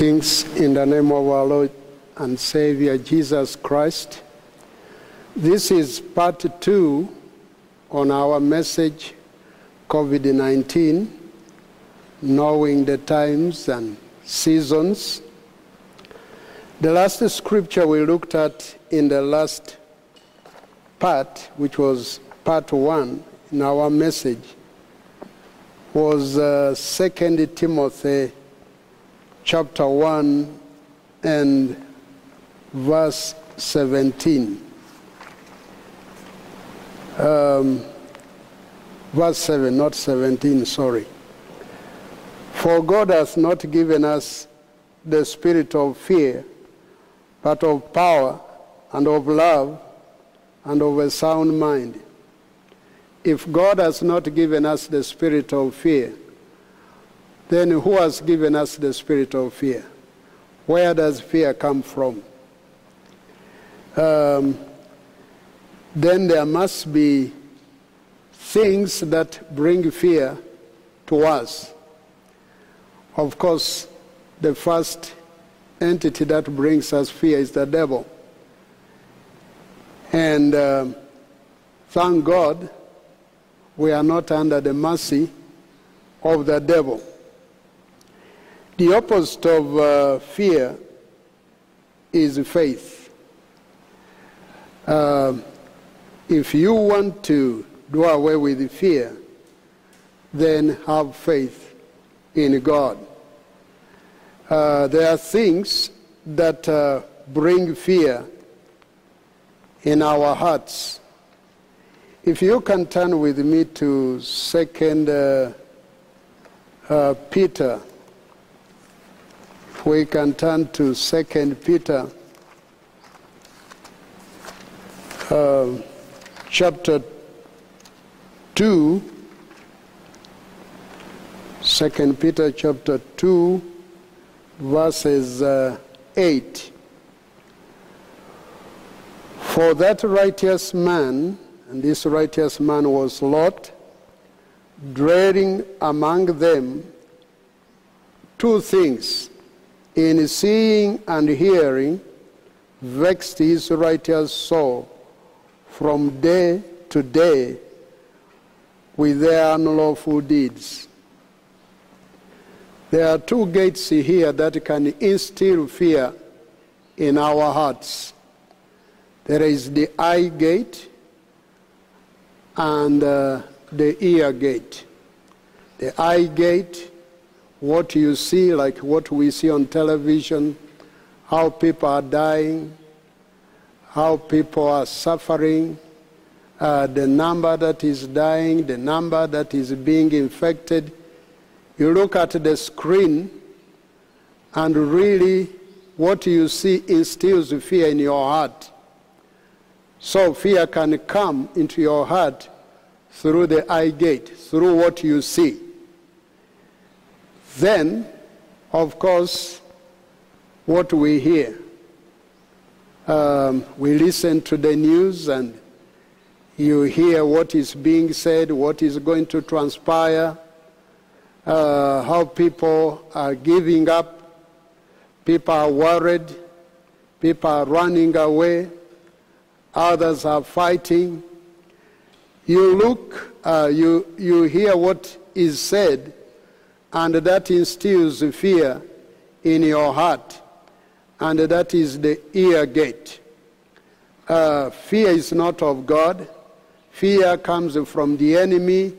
Greetings in the name of our Lord and Savior Jesus Christ. This is part two on our message COVID 19, knowing the times and seasons. The last scripture we looked at in the last part, which was part one in our message, was uh, 2 Timothy chapter 1 and verse 17. Um, verse 7, not 17, sorry. For God has not given us the spirit of fear, but of power and of love and of a sound mind. If God has not given us the spirit of fear, then who has given us the spirit of fear? Where does fear come from? Um, then there must be things that bring fear to us. Of course, the first entity that brings us fear is the devil. And uh, thank God we are not under the mercy of the devil. The opposite of uh, fear is faith. Uh, if you want to do away with fear, then have faith in God. Uh, there are things that uh, bring fear in our hearts. If you can turn with me to Second uh, uh, Peter we can turn to Second Peter uh, chapter 2. Second Peter chapter 2, verses uh, 8. For that righteous man, and this righteous man was Lot, dwelling among them, two things in seeing and hearing vexed his righteous soul from day to day with their unlawful deeds. There are two gates here that can instill fear in our hearts. There is the eye gate and uh, the ear gate. The eye gate what you see, like what we see on television, how people are dying, how people are suffering, uh, the number that is dying, the number that is being infected. You look at the screen, and really what you see instills fear in your heart. So fear can come into your heart through the eye gate, through what you see. Then, of course, what we hear. Um, we listen to the news and you hear what is being said, what is going to transpire, uh, how people are giving up, people are worried, people are running away, others are fighting. You look, uh, you, you hear what is said, and that instills fear in your heart, and that is the ear gate. Uh, fear is not of God. Fear comes from the enemy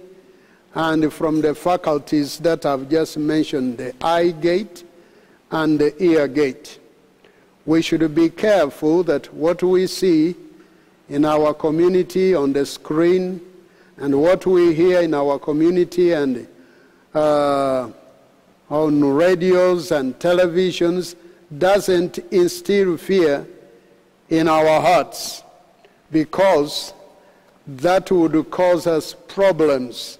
and from the faculties that I've just mentioned the eye gate and the ear gate. We should be careful that what we see in our community on the screen and what we hear in our community and uh, on radios and televisions doesn't instill fear in our hearts because that would cause us problems.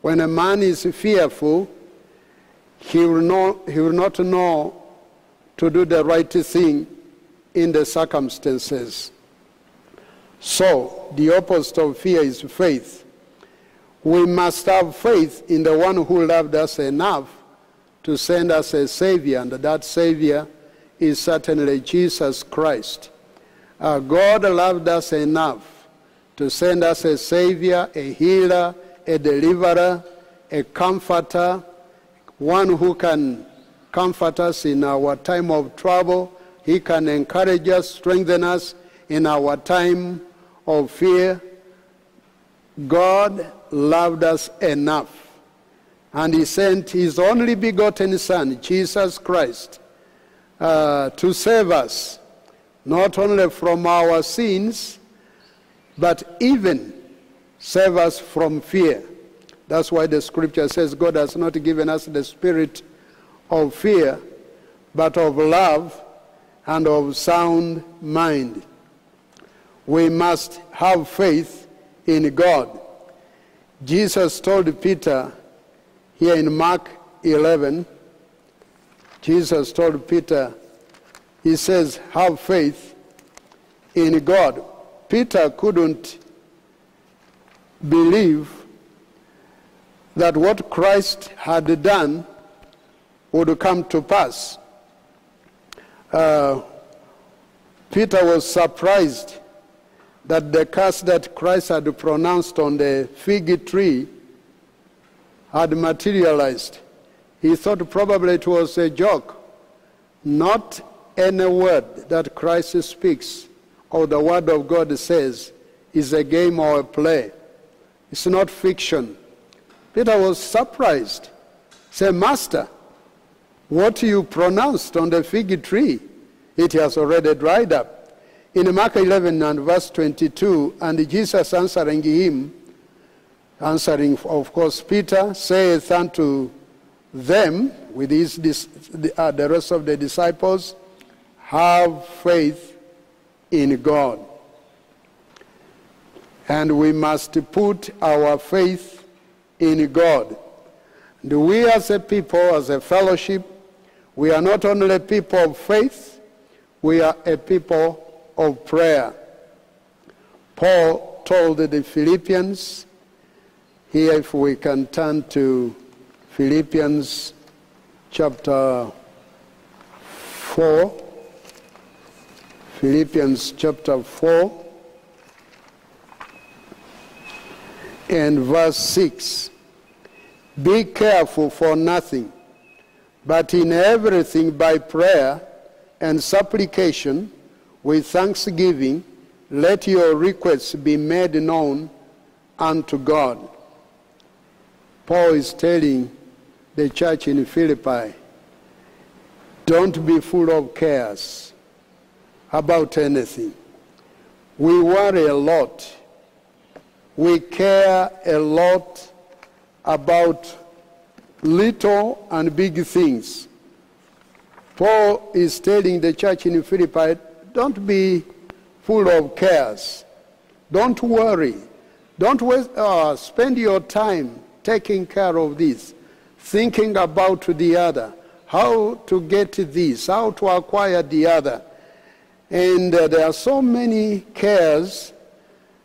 When a man is fearful, he will, he will not know to do the right thing in the circumstances. So, the opposite of fear is faith. We must have faith in the one who loved us enough to send us a Savior, and that Savior is certainly Jesus Christ. Uh, God loved us enough to send us a Savior, a healer, a deliverer, a comforter, one who can comfort us in our time of trouble. He can encourage us, strengthen us in our time of fear. God loved us enough. And he sent his only begotten Son, Jesus Christ, uh, to save us, not only from our sins, but even save us from fear. That's why the scripture says God has not given us the spirit of fear, but of love and of sound mind. We must have faith in God. Jesus told Peter here in Mark 11, Jesus told Peter, he says, have faith in God. Peter couldn't believe that what Christ had done would come to pass. Uh, Peter was surprised that the curse that Christ had pronounced on the fig tree had materialized. He thought probably it was a joke. Not any word that Christ speaks or the word of God says is a game or a play. It's not fiction. Peter was surprised. Say, Master, what you pronounced on the fig tree, it has already dried up. In Mark 11 and verse 22, and Jesus answering him, answering, of course, Peter, saith unto them, with his, uh, the rest of the disciples, have faith in God. And we must put our faith in God. And we as a people, as a fellowship, we are not only a people of faith, we are a people of prayer. Paul told the Philippians, here if we can turn to Philippians chapter 4, Philippians chapter 4 and verse 6. Be careful for nothing, but in everything by prayer and supplication with thanksgiving, let your requests be made known unto God. Paul is telling the church in Philippi, don't be full of cares about anything. We worry a lot. We care a lot about little and big things. Paul is telling the church in Philippi, don't be full of cares. Don't worry. Don't waste, uh, spend your time taking care of this, thinking about the other, how to get this, how to acquire the other. And uh, there are so many cares.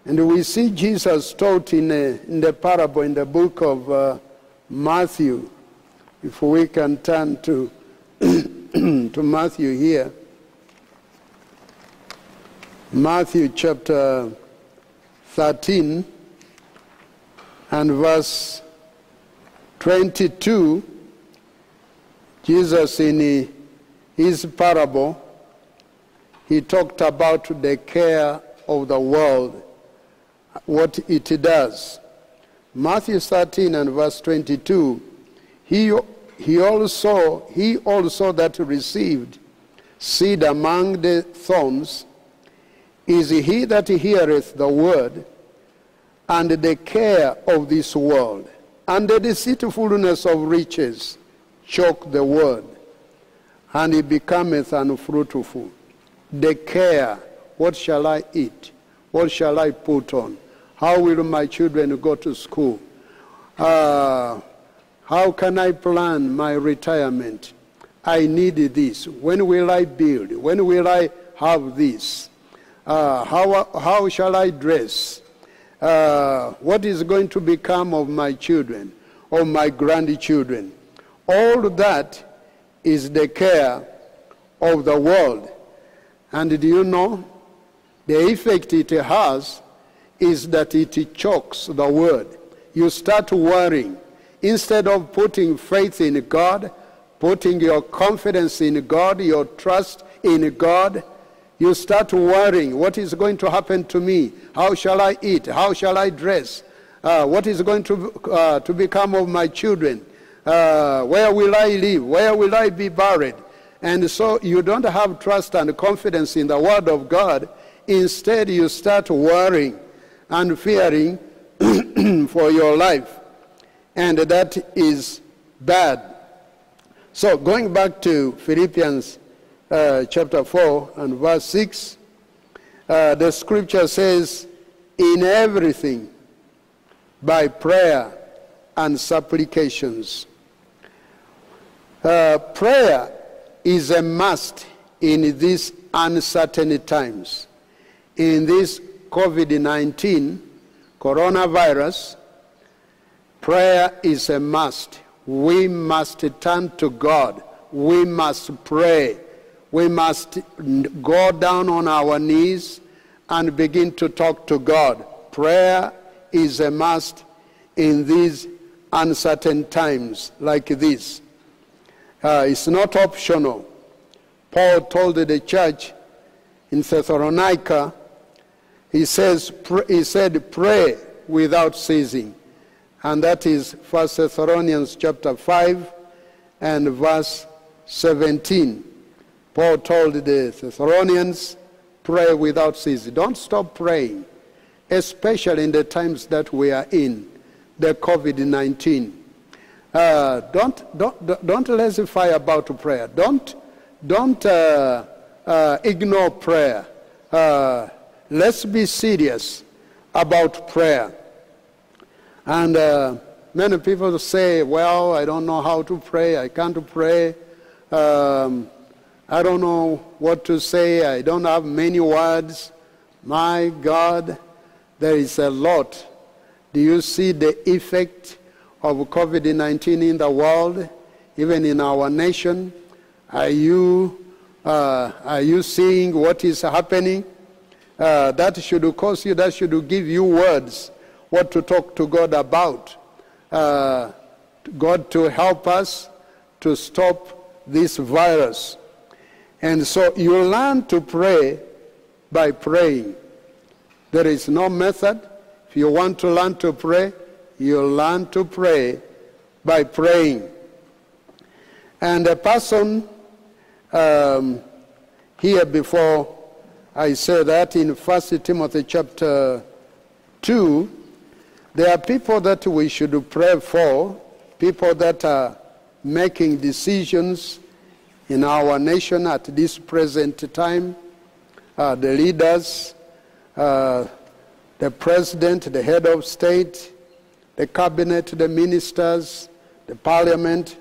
And we see Jesus taught in, a, in the parable in the book of uh, Matthew. If we can turn to, to Matthew here. Matthew chapter 13 and verse 22, Jesus in his parable he talked about the care of the world, what it does. Matthew 13 and verse 22, he, he, also, he also that received seed among the thorns is he that heareth the word and the care of this world and the deceitfulness of riches choke the word and it becometh unfruitful the care. What shall I eat? What shall I put on? How will my children go to school? Uh, how can I plan my retirement? I need this. When will I build? When will I have this? Uh, how, how shall I dress? Uh, what is going to become of my children, or my grandchildren? All that is the care of the world. And do you know? The effect it has is that it chokes the word. You start worrying. Instead of putting faith in God, putting your confidence in God, your trust in God, you start worrying what is going to happen to me? How shall I eat? How shall I dress? Uh, what is going to, uh, to become of my children? Uh, where will I live? Where will I be buried? And so you don't have trust and confidence in the Word of God. Instead, you start worrying and fearing for your life. And that is bad. So, going back to Philippians uh, chapter 4 and verse 6, uh, the scripture says, In everything, by prayer and supplications. Uh, prayer is a must in these uncertain times. In this COVID 19 coronavirus, prayer is a must. We must turn to God. We must pray. We must go down on our knees and begin to talk to God. Prayer is a must in these uncertain times like this. Uh, it's not optional. Paul told the church in Thessalonica, he, says, he said, pray without ceasing. And that is 1 Thessalonians chapter 5 and verse 17. Paul told the Thessalonians, pray without ceasing. Don't stop praying, especially in the times that we are in, the COVID 19. Uh, don't, don't, don't lassify about prayer. Don't, don't uh, uh, ignore prayer. Uh, let's be serious about prayer. And uh, many people say, well, I don't know how to pray. I can't pray. Um, I don't know what to say. I don't have many words. My God, there is a lot. Do you see the effect of COVID 19 in the world, even in our nation? Are you, uh, are you seeing what is happening? Uh, that should cause you, that should give you words what to talk to God about. Uh, God to help us to stop this virus. And so you learn to pray by praying. There is no method. If you want to learn to pray, you learn to pray by praying. And a person um, here before I say that in 1 Timothy chapter 2, there are people that we should pray for, people that are making decisions in our nation at this present time, uh, the leaders, uh, the president, the head of state, the cabinet, the ministers, the parliament,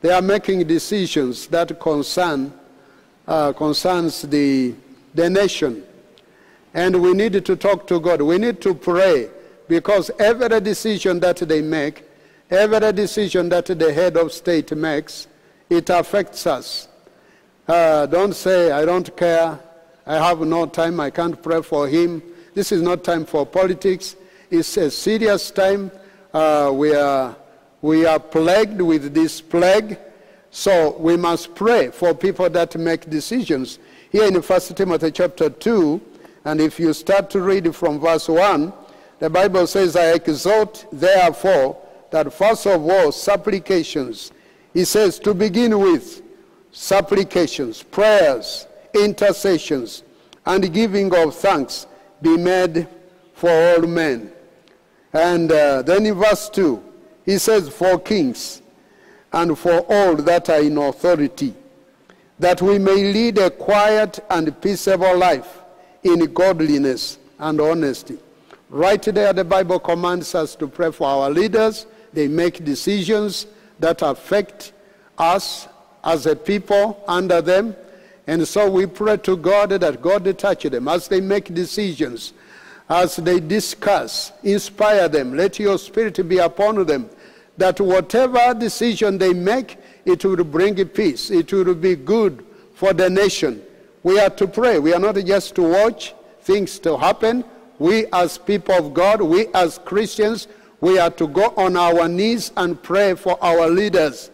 they are making decisions that concern uh, concerns the, the nation. And we need to talk to God. We need to pray because every decision that they make, every decision that the head of state makes, it affects us. Uh, don't say, I don't care, I have no time, I can't pray for him. This is not time for politics. It's a serious time uh, we, are, we are plagued with this plague. So we must pray for people that make decisions. Here in 1 Timothy chapter 2, and if you start to read from verse 1, the Bible says, I exhort therefore that first of all supplications. He says to begin with supplications, prayers, intercessions, and giving of thanks be made for all men and uh, then in verse 2, he says, For kings and for all that are in authority, that we may lead a quiet and peaceable life in godliness and honesty. Right there, the Bible commands us to pray for our leaders. They make decisions that affect us as a people under them. And so we pray to God that God touch them as they make decisions as they discuss, inspire them. Let your spirit be upon them that whatever decision they make, it will bring peace. It will be good for the nation. We are to pray. We are not just to watch things to happen. We as people of God, we as Christians, we are to go on our knees and pray for our leaders.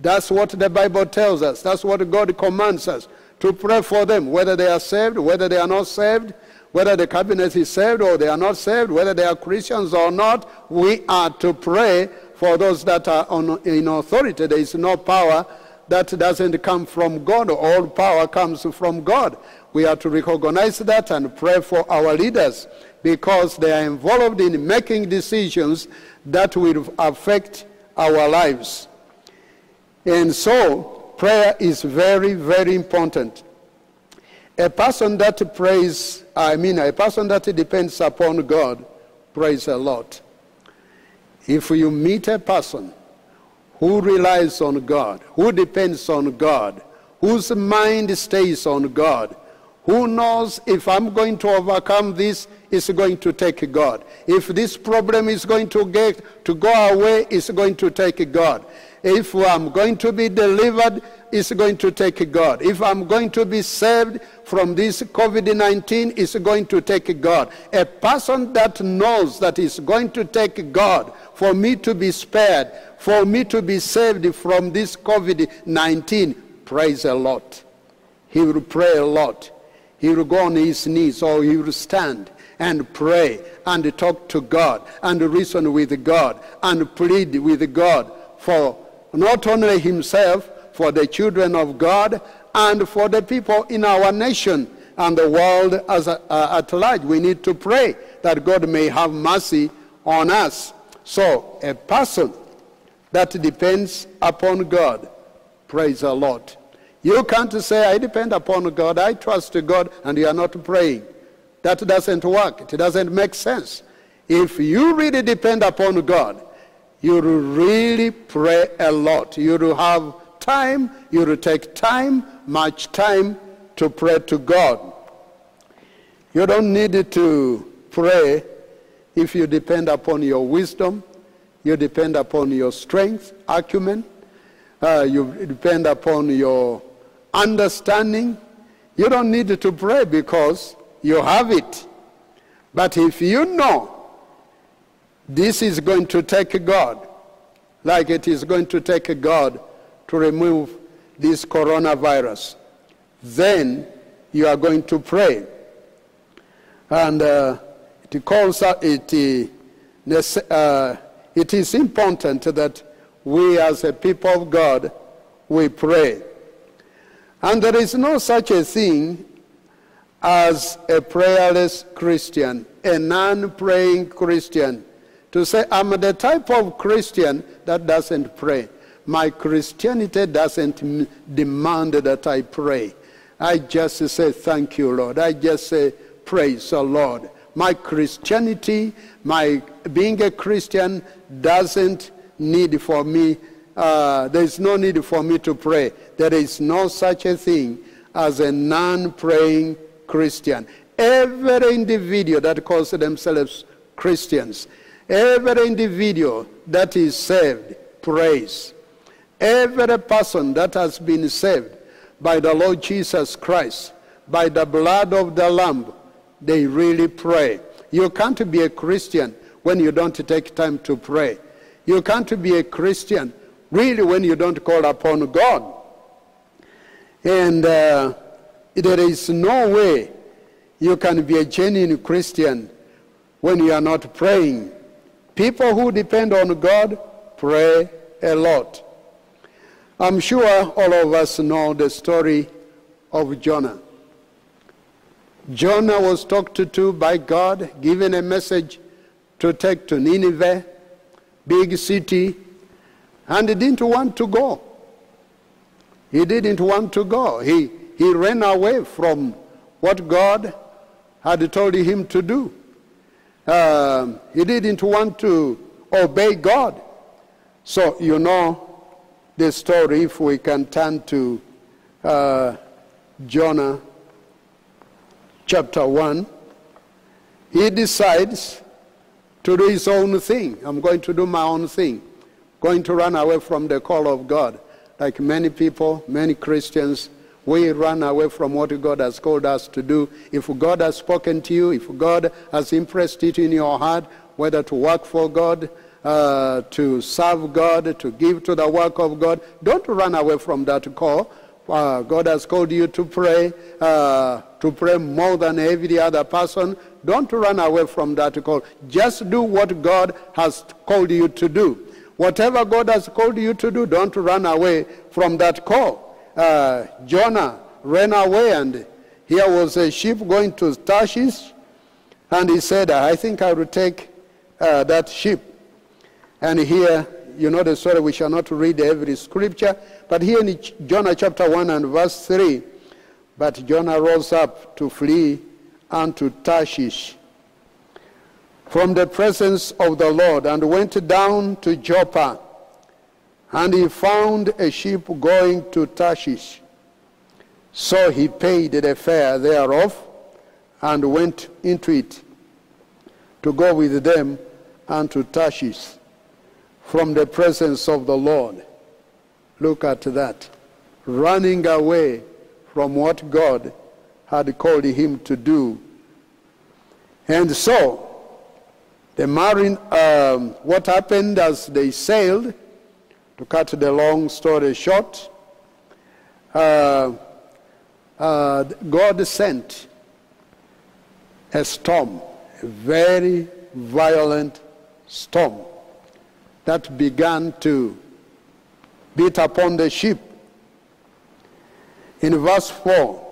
That's what the Bible tells us. That's what God commands us to pray for them, whether they are saved, whether they are not saved, whether the cabinet is saved or they are not saved, whether they are Christians or not. We are to pray for those that are on, in authority. There is no power that doesn't come from God. All power comes from God. We are to recognize that and pray for our leaders because they are involved in making decisions that will affect our lives. And so, prayer is very, very important. A person that prays, I mean, a person that depends upon God prays a lot. If you meet a person who relies on God, who depends on God, whose mind stays on God, who knows if I'm going to overcome this, it's going to take God. If this problem is going to get to go away, it's going to take God. If I'm going to be delivered, it's going to take God. If I'm going to be saved from this COVID-19, it's going to take God. A person that knows that it's going to take God for me to be spared, for me to be saved from this COVID-19, prays a lot. He will pray a lot. He will go on his knees or he will stand and pray and talk to God and reason with God and plead with God for not only himself, for the children of God, and for the people in our nation and the world as a, uh, at large. We need to pray that God may have mercy on us. So, a person that depends upon God prays a lot. You can't say, I depend upon God, I trust God, and you are not praying. That doesn't work. It doesn't make sense. If you really depend upon God, you really pray a lot. You have time, you take time, much time to pray to God. You don't need to pray if you depend upon your wisdom, you depend upon your strength, acumen, uh, you depend upon your understanding. You don't need to pray because you have it. But if you know this is going to take God, like it is going to take God to remove this coronavirus, then you are going to pray. And uh, it calls out, it, uh, it is important that we as a people of God, we pray. And there is no such a thing as a prayerless Christian, a non-praying Christian to say, I'm the type of Christian that doesn't pray. My Christianity doesn't demand that I pray. I just say, Thank you, Lord. I just say, Praise the Lord. My Christianity, my being a Christian, doesn't need for me, uh, there is no need for me to pray. There is no such a thing as a non praying Christian. Every individual that calls themselves Christians Every individual that is saved prays. Every person that has been saved by the Lord Jesus Christ, by the blood of the Lamb, they really pray. You can't be a Christian when you don't take time to pray. You can't be a Christian really when you don't call upon God. And uh, there is no way you can be a genuine Christian when you are not praying. People who depend on God pray a lot. I'm sure all of us know the story of Jonah. Jonah was talked to by God, given a message to take to Nineveh, big city, and he didn't want to go. He didn't want to go. He, he ran away from what God had told him to do um, he didn't want to obey God. So you know the story, if we can turn to uh, Jonah chapter 1. He decides to do his own thing. I'm going to do my own thing. going to run away from the call of God. Like many people, many Christians, we run away from what God has called us to do. If God has spoken to you, if God has impressed it in your heart, whether to work for God, uh, to serve God, to give to the work of God, don't run away from that call. Uh, God has called you to pray, uh, to pray more than every other person. Don't run away from that call. Just do what God has called you to do. Whatever God has called you to do, don't run away from that call. Uh, Jonah ran away, and here was a ship going to Tarshish, and he said, I think I will take uh, that ship. And here, you know the story, we shall not read every scripture, but here in Jonah chapter 1 and verse 3, but Jonah rose up to flee unto Tarshish from the presence of the Lord and went down to Joppa. And he found a ship going to Tarshish. So he paid the fare thereof and went into it to go with them unto Tarshish from the presence of the Lord. Look at that. Running away from what God had called him to do. And so, the marine, um, what happened as they sailed, to cut the long story short, uh, uh, God sent a storm, a very violent storm that began to beat upon the ship. In verse 4,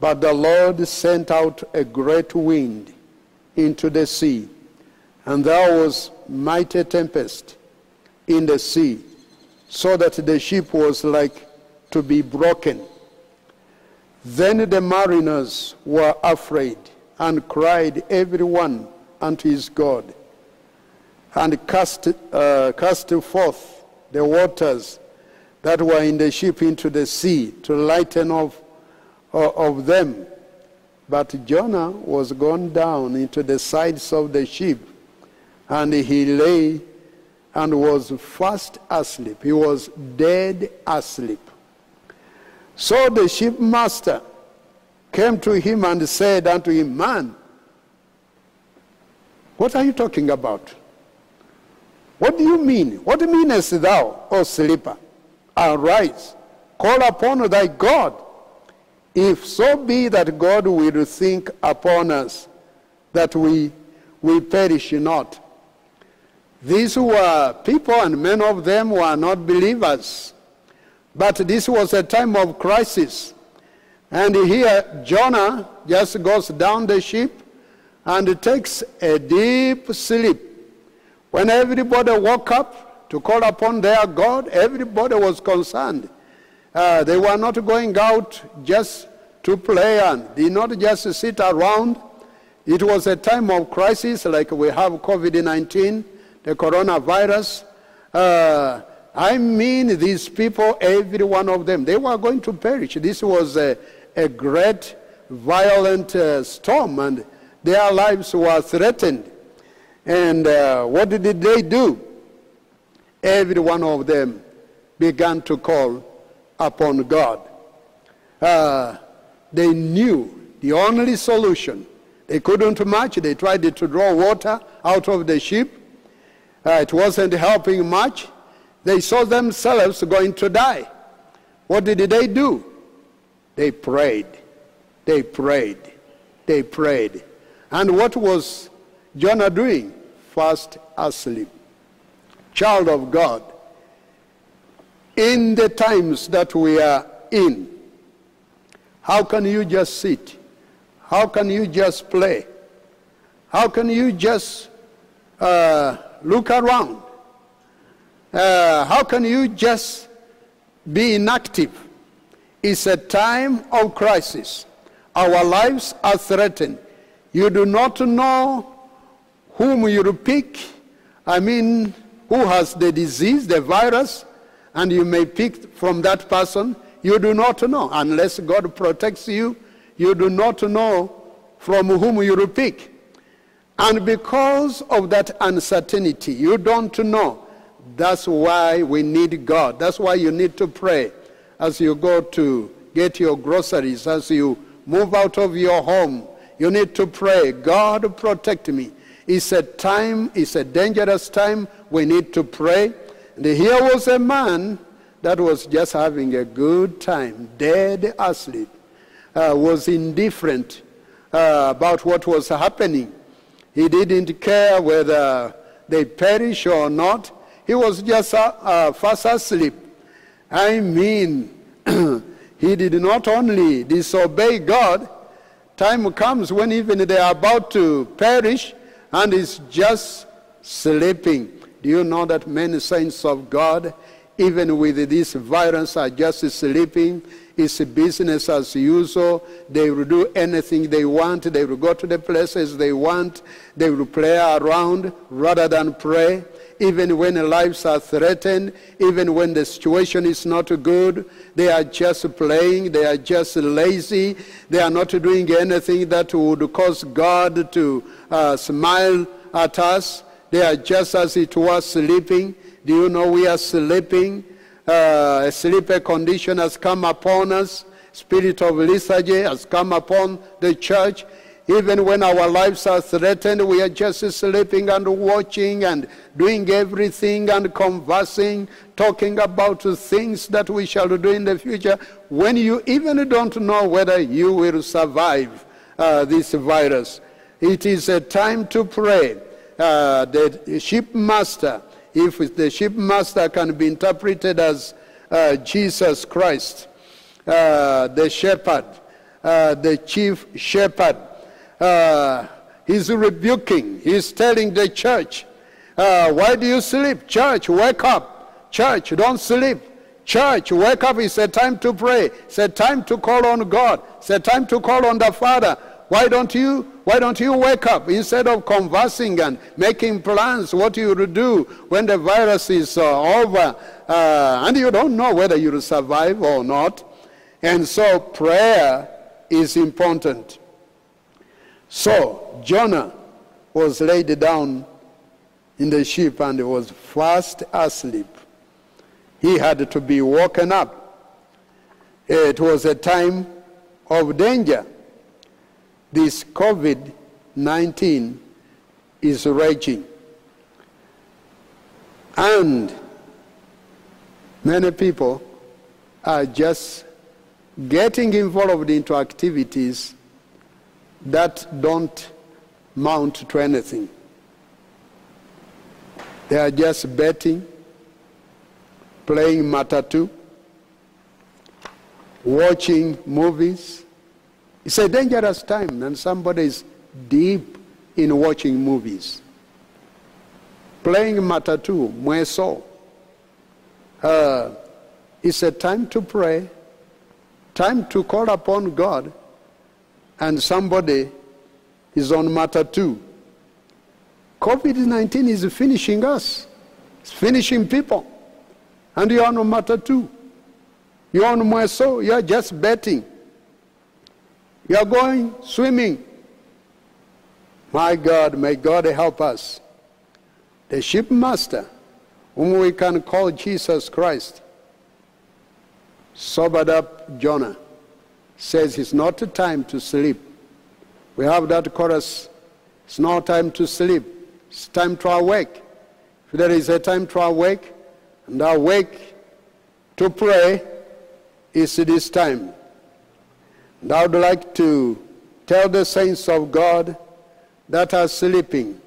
but the Lord sent out a great wind into the sea, and there was mighty tempest in the sea, so that the ship was like to be broken. Then the mariners were afraid and cried every one unto his God and cast, uh, cast forth the waters that were in the ship into the sea to lighten of, uh, of them. But Jonah was gone down into the sides of the ship, and he lay and was fast asleep. He was dead asleep. So the shipmaster came to him and said unto him, Man, what are you talking about? What do you mean? What meanest thou, O sleeper? Arise, call upon thy God. If so be that God will think upon us, that we, we perish not. These were people, and many of them were not believers. But this was a time of crisis. And here, Jonah just goes down the ship and takes a deep sleep. When everybody woke up to call upon their God, everybody was concerned. Uh, they were not going out just to play and did not just sit around. It was a time of crisis, like we have COVID 19, the coronavirus. Uh, I mean, these people, every one of them, they were going to perish. This was a, a great, violent uh, storm, and their lives were threatened. And uh, what did they do? Every one of them began to call upon God. Uh, they knew the only solution. They couldn't match. They tried to draw water out of the ship. Uh, it wasn't helping much. They saw themselves going to die. What did they do? They prayed. They prayed. They prayed. And what was Jonah doing? fast asleep. Child of God, in the times that we are in, how can you just sit? How can you just play? How can you just uh, look around? Uh, how can you just be inactive? It's a time of crisis. Our lives are threatened. You do not know whom you pick, I mean, who has the disease, the virus, and you may pick from that person, you do not know. Unless God protects you, you do not know from whom you pick. And because of that uncertainty, you don't know That's why we need God. That's why you need to pray as you go to get your groceries, as you move out of your home. You need to pray, God protect me. It's a time, it's a dangerous time. We need to pray. And here was a man that was just having a good time, dead asleep, uh, was indifferent uh, about what was happening. He didn't care whether they perish or not. He was just uh, uh fast asleep. I mean, he did not only disobey God, time comes when even they are about to perish and is just sleeping. Do you know that many saints of God, even with this virus, are just sleeping? It's business as usual. They will do anything they want. They will go to the places they want. They will play around rather than pray. Even when lives are threatened, even when the situation is not good, they are just playing. They are just lazy. They are not doing anything that would cause God to uh, smile at us. They are just as it was sleeping. Do you know we are sleeping? Uh, a sleepy condition has come upon us. Spirit of lethargy has come upon the church. Even when our lives are threatened, we are just sleeping and watching and doing everything and conversing, talking about things that we shall do in the future, when you even don't know whether you will survive uh, this virus. It is a time to pray. Uh, the shipmaster if the shipmaster can be interpreted as uh, Jesus Christ, uh, the shepherd, uh, the chief shepherd, uh, he's rebuking, he's telling the church, uh, why do you sleep? Church, wake up. Church, don't sleep. Church, wake up. It's a time to pray. It's a time to call on God. It's a time to call on the Father. Why don't you, why don't you wake up instead of conversing and making plans what you will do when the virus is uh, over uh, and you don't know whether you will survive or not. And so prayer is important. So Jonah was laid down in the ship and was fast asleep. He had to be woken up. It was a time of danger this COVID 19 is raging. And many people are just getting involved into activities that don't mount to anything. They are just betting, playing matatu, watching movies, it's a dangerous time, and somebody is deep in watching movies. Playing matatu, mweso. Uh, it's a time to pray, time to call upon God, and somebody is on matatu. COVID 19 is finishing us, it's finishing people. And you're on matatu. You're on mweso, you're just betting. You are going swimming. My God, may God help us. The shipmaster, whom we can call Jesus Christ, sobered up Jonah, says it's not time to sleep. We have that chorus, it's not time to sleep, it's time to awake. If there is a time to awake, and awake to pray, is this time. I would like to tell the saints of God that are sleeping,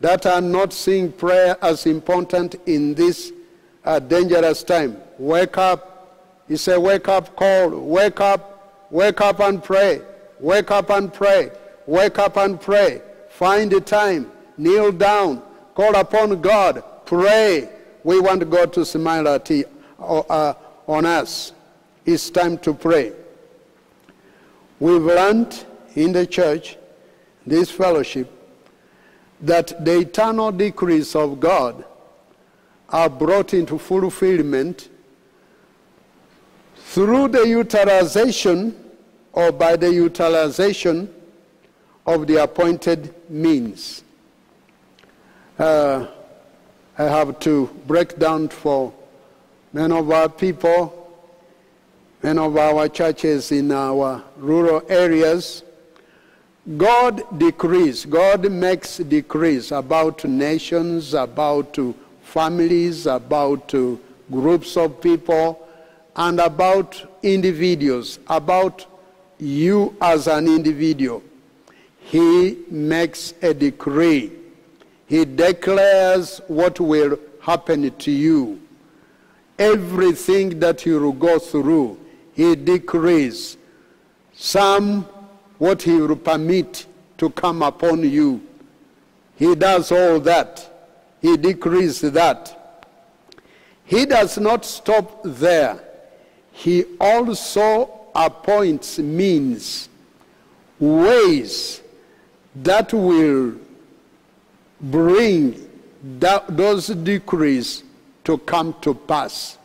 that are not seeing prayer as important in this uh, dangerous time. Wake up. It's a wake up call. Wake up. Wake up and pray. Wake up and pray. Wake up and pray. Find the time. Kneel down. Call upon God. Pray. We want God to smile at, uh, on us. It's time to pray. We've learned in the church, this fellowship, that the eternal decrees of God are brought into fulfillment through the utilization or by the utilization of the appointed means. Uh, I have to break down for many of our people, many of our churches in our rural areas. God decrees, God makes decrees about nations, about families, about groups of people, and about individuals, about you as an individual. He makes a decree. He declares what will happen to you. Everything that you will go through, he decrees. Some, what he will permit to come upon you. He does all that. He decrees that. He does not stop there. He also appoints means, ways that will bring that, those decrees to come to pass.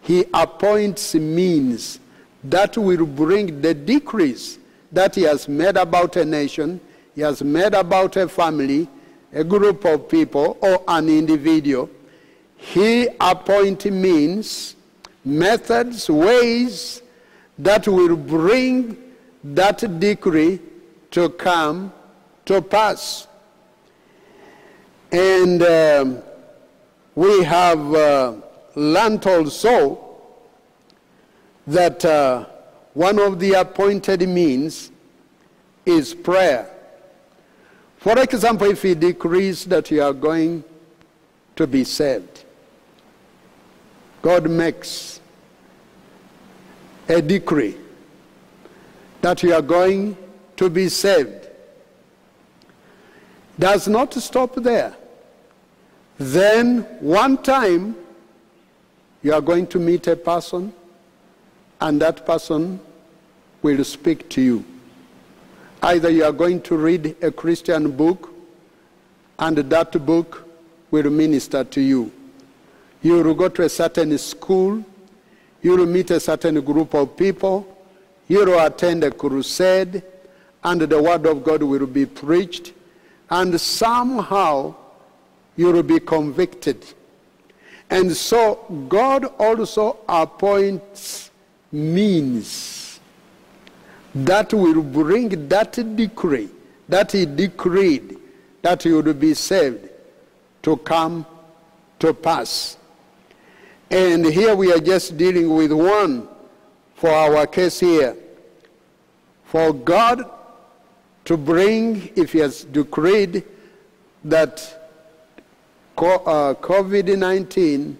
He appoints means that will bring the decrees that he has made about a nation, he has made about a family, a group of people, or an individual. He appoints means, methods, ways that will bring that decree to come to pass. And um, we have uh, learned also that uh, one of the appointed means is prayer. For example, if he decrees that you are going to be saved, God makes a decree that you are going to be saved. Does not stop there. Then one time you are going to meet a person and that person will speak to you. Either you are going to read a Christian book and that book will minister to you. You will go to a certain school, you will meet a certain group of people, you will attend a crusade, and the word of God will be preached, and somehow you will be convicted. And so God also appoints means that will bring that decree that he decreed that you would be saved to come to pass. And here we are just dealing with one for our case here. For God to bring, if he has decreed that Uh, COVID 19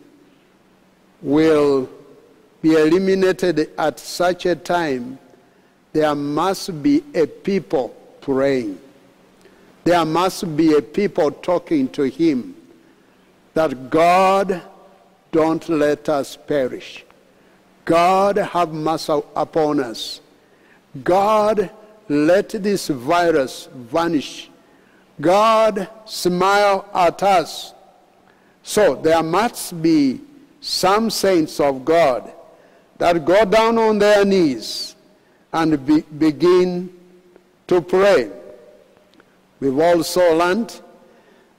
will be eliminated at such a time, there must be a people praying. There must be a people talking to him that God don't let us perish. God have mercy upon us. God let this virus vanish. God smile at us. So there must be some saints of God that go down on their knees and be, begin to pray. We've also learned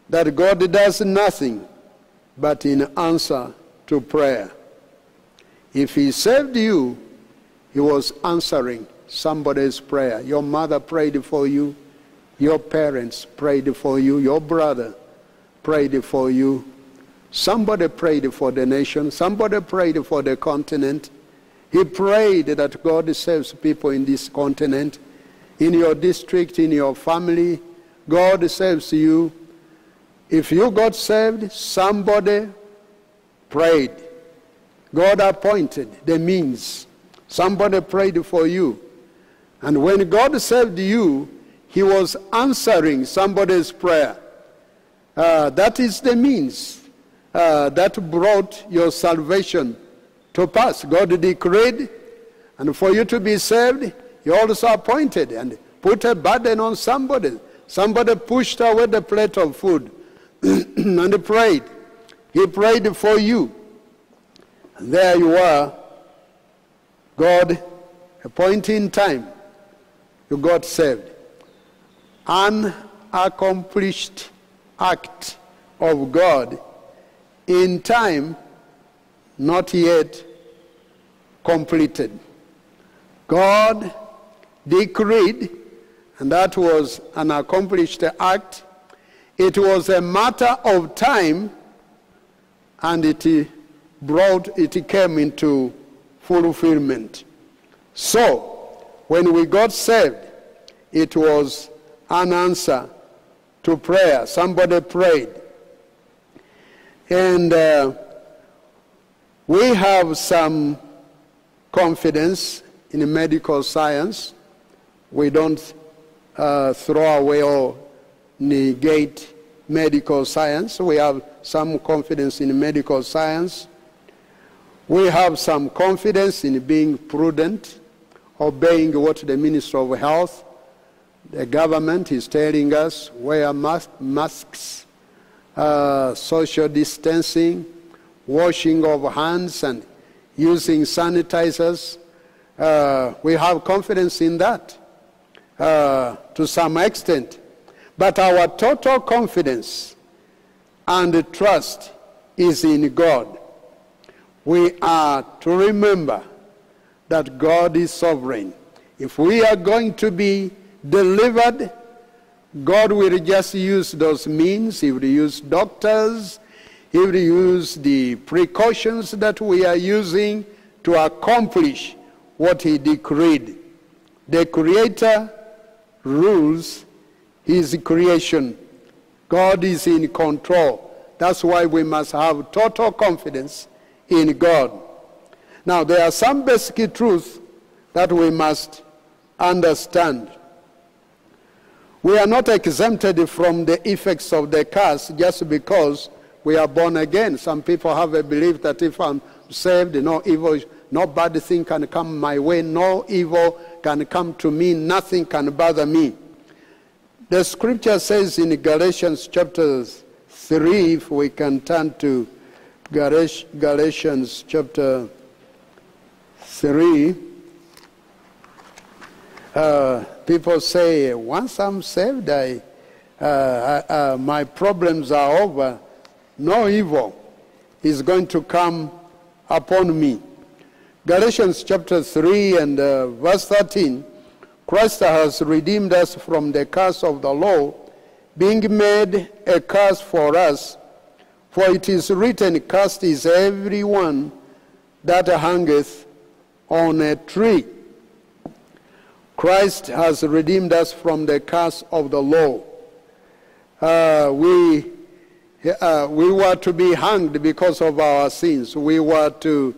that God does nothing but in answer to prayer. If he saved you, he was answering somebody's prayer. Your mother prayed for you. Your parents prayed for you. Your brother prayed for you. Somebody prayed for the nation. Somebody prayed for the continent. He prayed that God saves people in this continent, in your district, in your family. God saves you. If you got saved, somebody prayed. God appointed the means. Somebody prayed for you. And when God saved you, he was answering somebody's prayer. Uh, that is the means uh, that brought your salvation to pass. God decreed, and for you to be saved, he also appointed and put a burden on somebody. Somebody pushed away the plate of food and prayed. He prayed for you. And there you are, God appointing time, you got saved. An accomplished act of God in time not yet completed. God decreed, and that was an accomplished act. It was a matter of time, and it brought, it came into fulfillment. So, when we got saved, it was an answer to prayer. Somebody prayed. And uh, we have some confidence in medical science. We don't uh, throw away or negate medical science. We have some confidence in medical science. We have some confidence in being prudent, obeying what the Minister of Health, the government is telling us wear mas- masks, uh, social distancing, washing of hands, and using sanitizers. Uh, we have confidence in that uh, to some extent. But our total confidence and trust is in God. We are to remember that God is sovereign. If we are going to be delivered, God will just use those means. He will use doctors. He will use the precautions that we are using to accomplish what He decreed. The Creator rules His creation. God is in control. That's why we must have total confidence in God. Now, there are some basic truths that we must understand. We are not exempted from the effects of the curse just because we are born again. Some people have a belief that if I'm saved, no evil, no bad thing can come my way, no evil can come to me, nothing can bother me. The scripture says in Galatians chapter 3, if we can turn to Galatians chapter 3, uh, people say, once I'm saved, I, uh, uh, my problems are over. No evil is going to come upon me. Galatians chapter 3 and uh, verse 13 Christ has redeemed us from the curse of the law, being made a curse for us. For it is written, Cursed is everyone that hangeth on a tree. Christ has redeemed us from the curse of the law. Uh, we, uh, we were to be hanged because of our sins. We were to,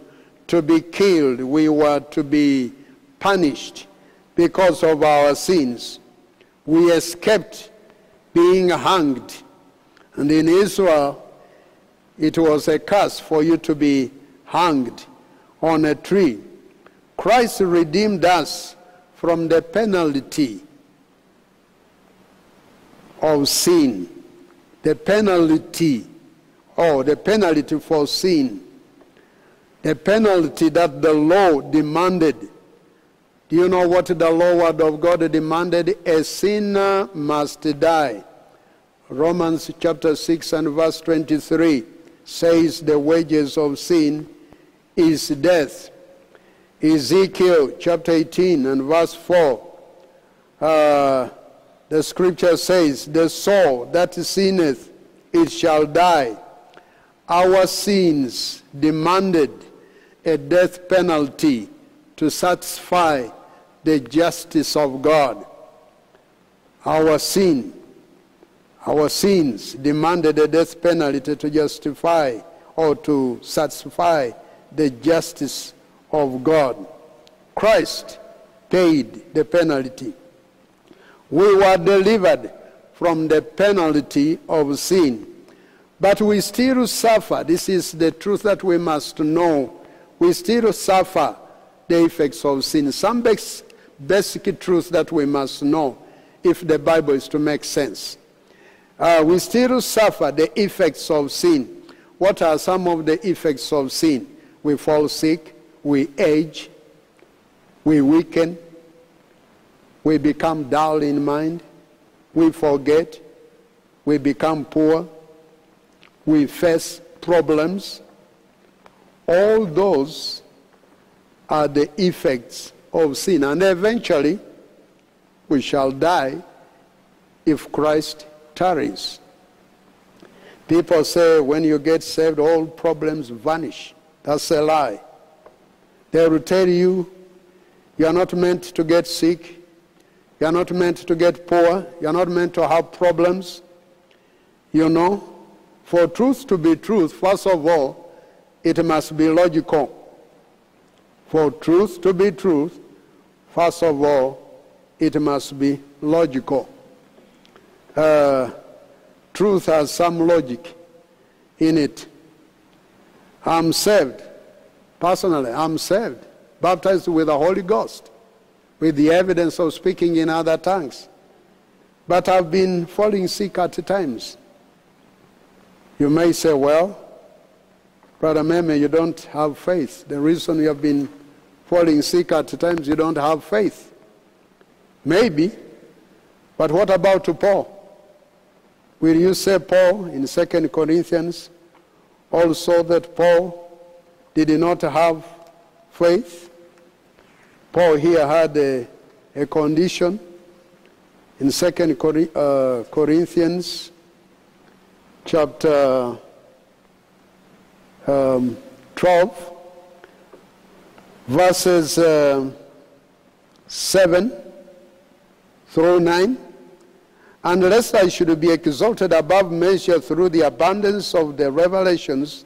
to be killed. We were to be punished because of our sins. We escaped being hanged. And in Israel, it was a curse for you to be hanged on a tree. Christ redeemed us from the penalty of sin. The penalty, or the penalty for sin. The penalty that the law demanded. Do you know what the law word of God demanded? A sinner must die. Romans chapter 6 and verse 23 says the wages of sin is death. Ezekiel chapter 18 and verse 4, uh, the scripture says, The soul that sinneth, it shall die. Our sins demanded a death penalty to satisfy the justice of God. Our sin, our sins demanded a death penalty to justify or to satisfy the justice of God. Christ paid the penalty. We were delivered from the penalty of sin. But we still suffer. This is the truth that we must know. We still suffer the effects of sin. Some basic truth that we must know if the Bible is to make sense. Uh, we still suffer the effects of sin. What are some of the effects of sin? We fall sick, we age, we weaken, we become dull in mind, we forget, we become poor, we face problems, all those are the effects of sin. And eventually, we shall die if Christ tarries. People say when you get saved, all problems vanish. That's a lie. They will tell you you are not meant to get sick. You are not meant to get poor. You are not meant to have problems. You know, for truth to be truth, first of all, it must be logical. For truth to be truth, first of all, it must be logical. Uh, truth has some logic in it. I'm saved. Personally, I'm saved, baptized with the Holy Ghost, with the evidence of speaking in other tongues. But I've been falling sick at times. You may say, well, Brother Meme, you don't have faith. The reason you have been falling sick at times, you don't have faith. Maybe. But what about Paul? Will you say Paul in 2 Corinthians also that Paul did he not have faith? Paul here had a, a condition in 2 uh, Corinthians chapter um, 12, verses uh, 7 through 9. And lest I should be exalted above measure through the abundance of the revelations,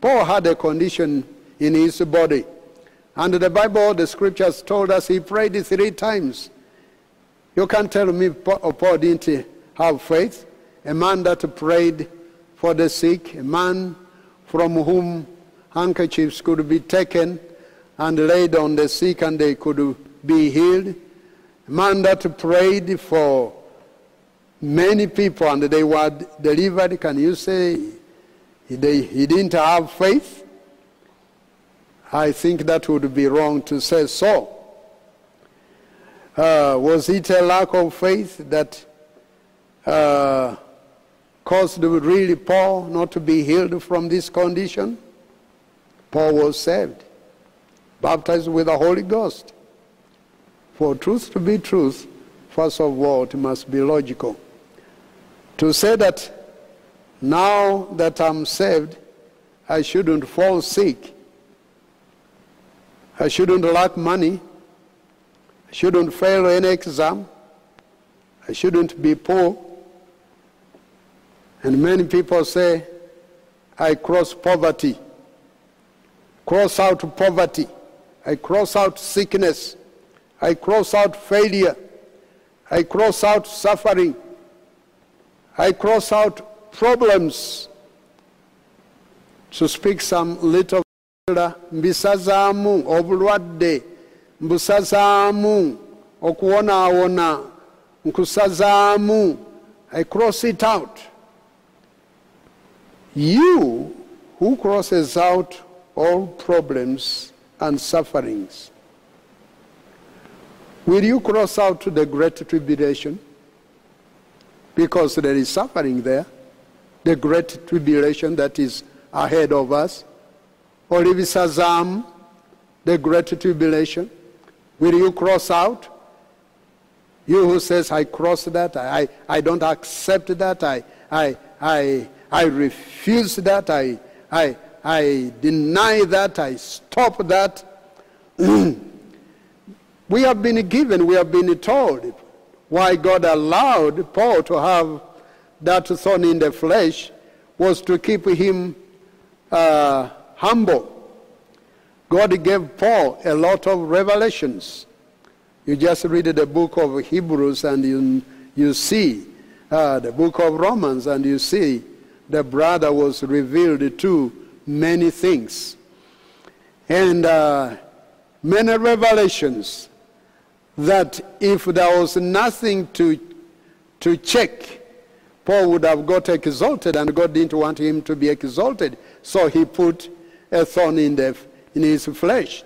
Paul had a condition in his body. And the Bible, the scriptures told us he prayed three times. You can't tell me oh, Paul didn't have faith. A man that prayed for the sick, a man from whom handkerchiefs could be taken and laid on the sick and they could be healed A man that prayed for many people and they were delivered, can you say he, he didn't have faith? I think that would be wrong to say so. Uh, was it a lack of faith that uh, caused really Paul not to be healed from this condition? Paul was saved, baptized with the Holy Ghost. For truth to be truth, first of all, it must be logical. To say that now that I'm saved, I shouldn't fall sick, I shouldn't lack money, I shouldn't fail any exam, I shouldn't be poor. And many people say, I cross poverty, cross out poverty, I cross out sickness. I cross out failure. I cross out suffering. I cross out problems. To speak some little mbisazaamu obulwadde mbusazaamu okuwonaawona nkusazaamu I cross it out. You who crosses out all problems and sufferings Will you cross out the great tribulation? Because there is suffering there, the great tribulation that is ahead of us. Or if the great tribulation, will you cross out? You who says, I cross that, I, I don't accept that, I, I, I, I refuse that, I, I, I deny that, I stop that. We have been given, we have been told why God allowed Paul to have that thorn in the flesh was to keep him uh, humble. God gave Paul a lot of revelations. You just read the book of Hebrews and you, you see uh, the book of Romans and you see the brother was revealed to many things. And uh, many revelations that if there was nothing to, to check, Paul would have got exalted, and God didn't want him to be exalted. So he put a thorn in, the, in his flesh.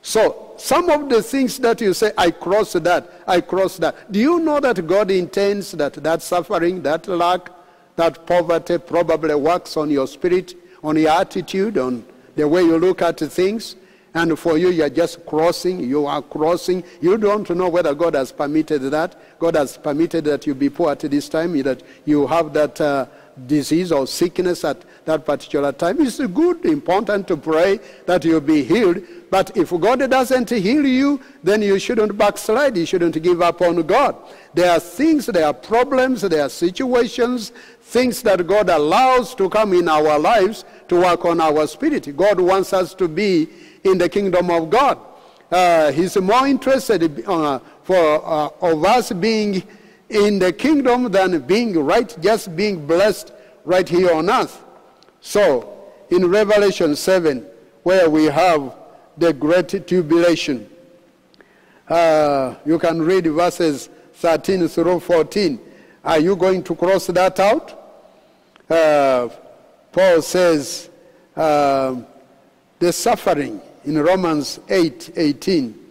So some of the things that you say, I cross that, I cross that. Do you know that God intends that that suffering, that lack, that poverty probably works on your spirit, on your attitude, on the way you look at things? And for you, you're just crossing, you are crossing. You don't know whether God has permitted that. God has permitted that you be poor at this time, that you have that uh, disease or sickness at that particular time. It's good, important to pray that you be healed. But if God doesn't heal you, then you shouldn't backslide. You shouldn't give up on God. There are things, there are problems, there are situations, things that God allows to come in our lives to work on our spirit. God wants us to be in the kingdom of God. Uh, he's more interested uh, for uh, of us being in the kingdom than being right, just being blessed right here on earth. So, in Revelation 7, where we have the great tribulation, uh, you can read verses 13 through 14. Are you going to cross that out? Uh, Paul says, uh, the suffering in Romans 8 18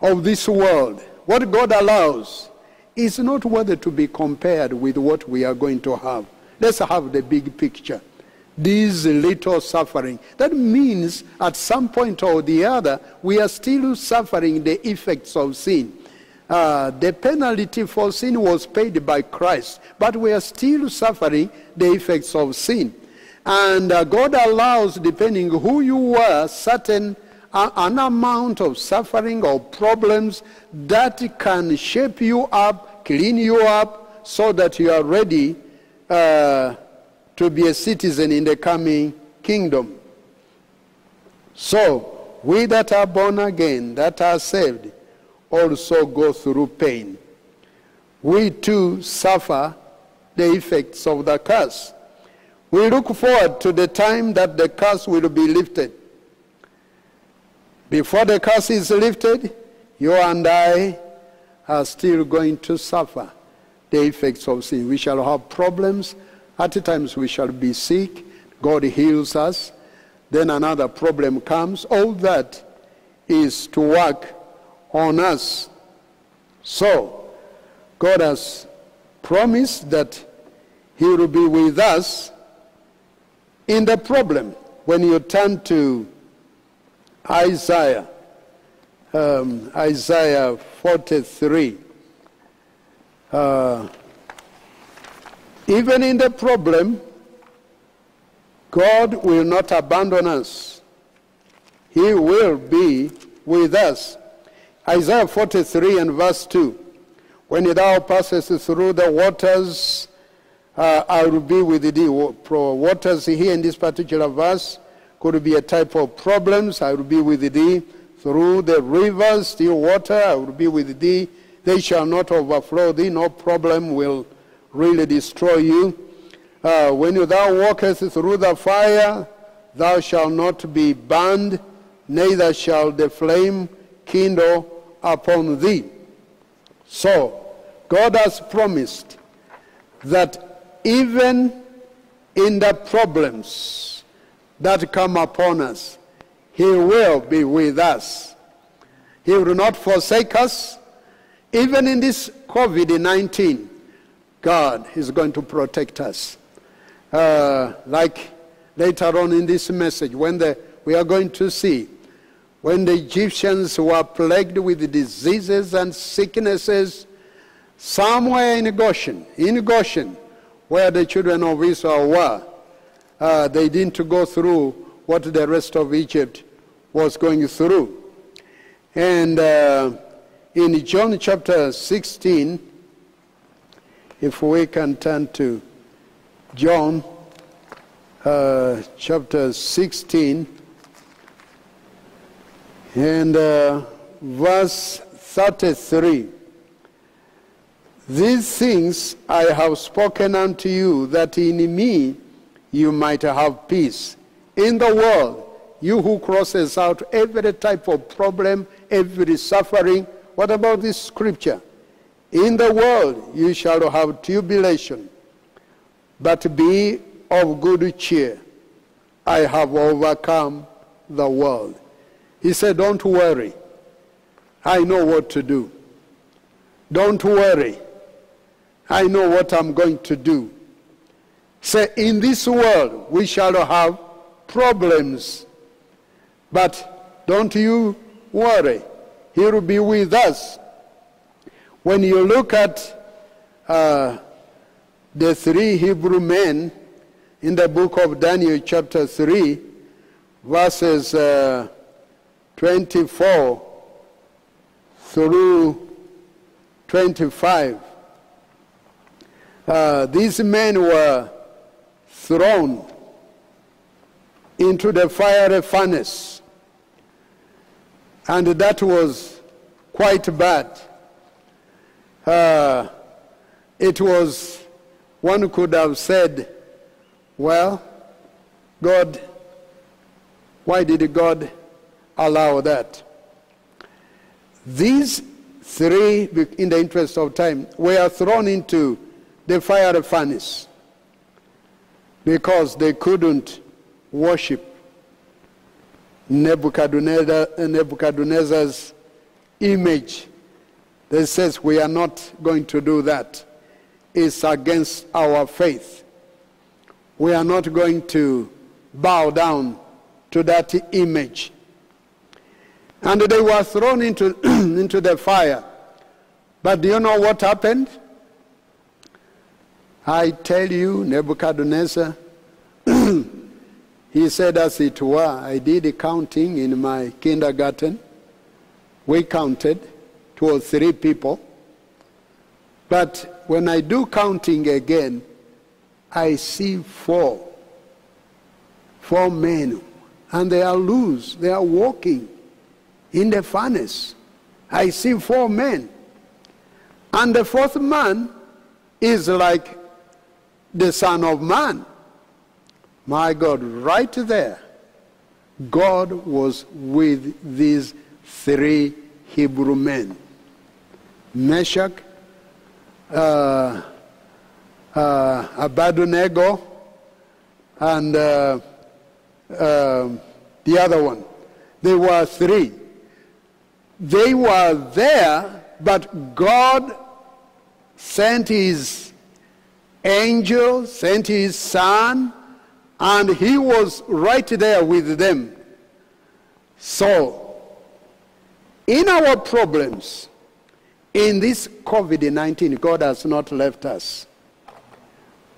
of this world, what God allows is not worthy to be compared with what we are going to have. Let's have the big picture. This little suffering. That means at some point or the other, we are still suffering the effects of sin. Uh, the penalty for sin was paid by Christ, but we are still suffering the effects of sin. And uh, God allows, depending who you are, certain uh, an amount of suffering or problems that can shape you up, clean you up, so that you are ready uh, to be a citizen in the coming kingdom. So, we that are born again, that are saved, also go through pain. We too suffer the effects of the curse. We look forward to the time that the curse will be lifted. Before the curse is lifted, you and I are still going to suffer the effects of sin. We shall have problems. At times we shall be sick. God heals us. Then another problem comes. All that is to work on us. So, God has promised that He will be with us in the problem, when you turn to Isaiah, um, Isaiah 43, uh, even in the problem, God will not abandon us. He will be with us. Isaiah 43 and verse 2. When thou passest through the waters, uh, I will be with thee. Waters here in this particular verse could be a type of problems. I will be with thee. Through the rivers, still water, I will be with thee. They shall not overflow thee. No problem will really destroy you. Uh, when thou walkest through the fire, thou shalt not be burned, neither shall the flame kindle upon thee. So, God has promised that even in the problems that come upon us, He will be with us. He will not forsake us. Even in this COVID 19, God is going to protect us. Uh, like later on in this message, when the, we are going to see when the Egyptians were plagued with diseases and sicknesses, somewhere in Goshen, in Goshen, where the children of Israel were, uh, they didn't go through what the rest of Egypt was going through. And uh, in John chapter 16, if we can turn to John uh, chapter 16 and uh, verse 33. These things I have spoken unto you, that in me you might have peace. In the world, you who crosses out every type of problem, every suffering, what about this scripture? In the world you shall have tribulation, but be of good cheer. I have overcome the world. He said, Don't worry. I know what to do. Don't worry. I know what I'm going to do. Say, in this world we shall have problems, but don't you worry. He will be with us. When you look at uh, the three Hebrew men in the book of Daniel, chapter 3, verses uh, 24 through 25, uh, these men were thrown into the fiery furnace. And that was quite bad. Uh, it was, one could have said, well, God, why did God allow that? These three, in the interest of time, were thrown into the fire furnace because they couldn't worship Nebuchadnezzar, Nebuchadnezzar's image. They says we are not going to do that. It's against our faith. We are not going to bow down to that image. And they were thrown into, into the fire. But do you know what happened? I tell you, Nebuchadnezzar, he said, as it were, I did counting in my kindergarten. We counted two or three people. But when I do counting again, I see four. Four men. And they are loose. They are walking in the furnace. I see four men. And the fourth man is like the Son of Man. My God, right there, God was with these three Hebrew men Meshach, uh, uh, and uh, uh, the other one. They were three. They were there, but God sent his angel sent his son, and he was right there with them. So, in our problems, in this COVID 19, God has not left us.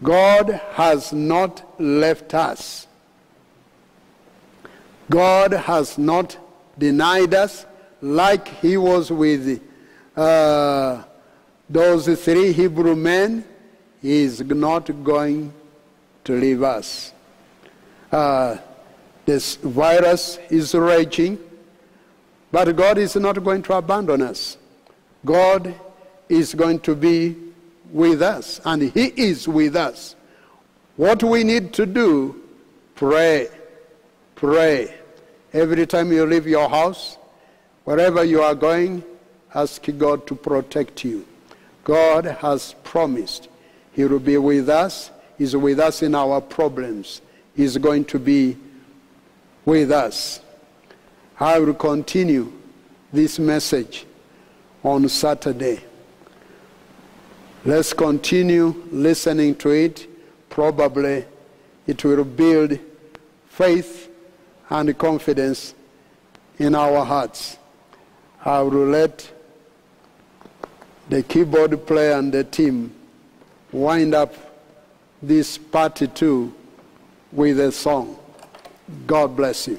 God has not left us. God has not denied us like he was with uh, those three Hebrew men he is not going to leave us. Uh, this virus is raging, but God is not going to abandon us. God is going to be with us, and He is with us. What we need to do, pray, pray. Every time you leave your house, wherever you are going, ask God to protect you. God has promised he will be with us. He's with us in our problems. He's going to be with us. I will continue this message on Saturday. Let's continue listening to it. Probably it will build faith and confidence in our hearts. I will let the keyboard player and the team wind up this party too with a song. God bless you.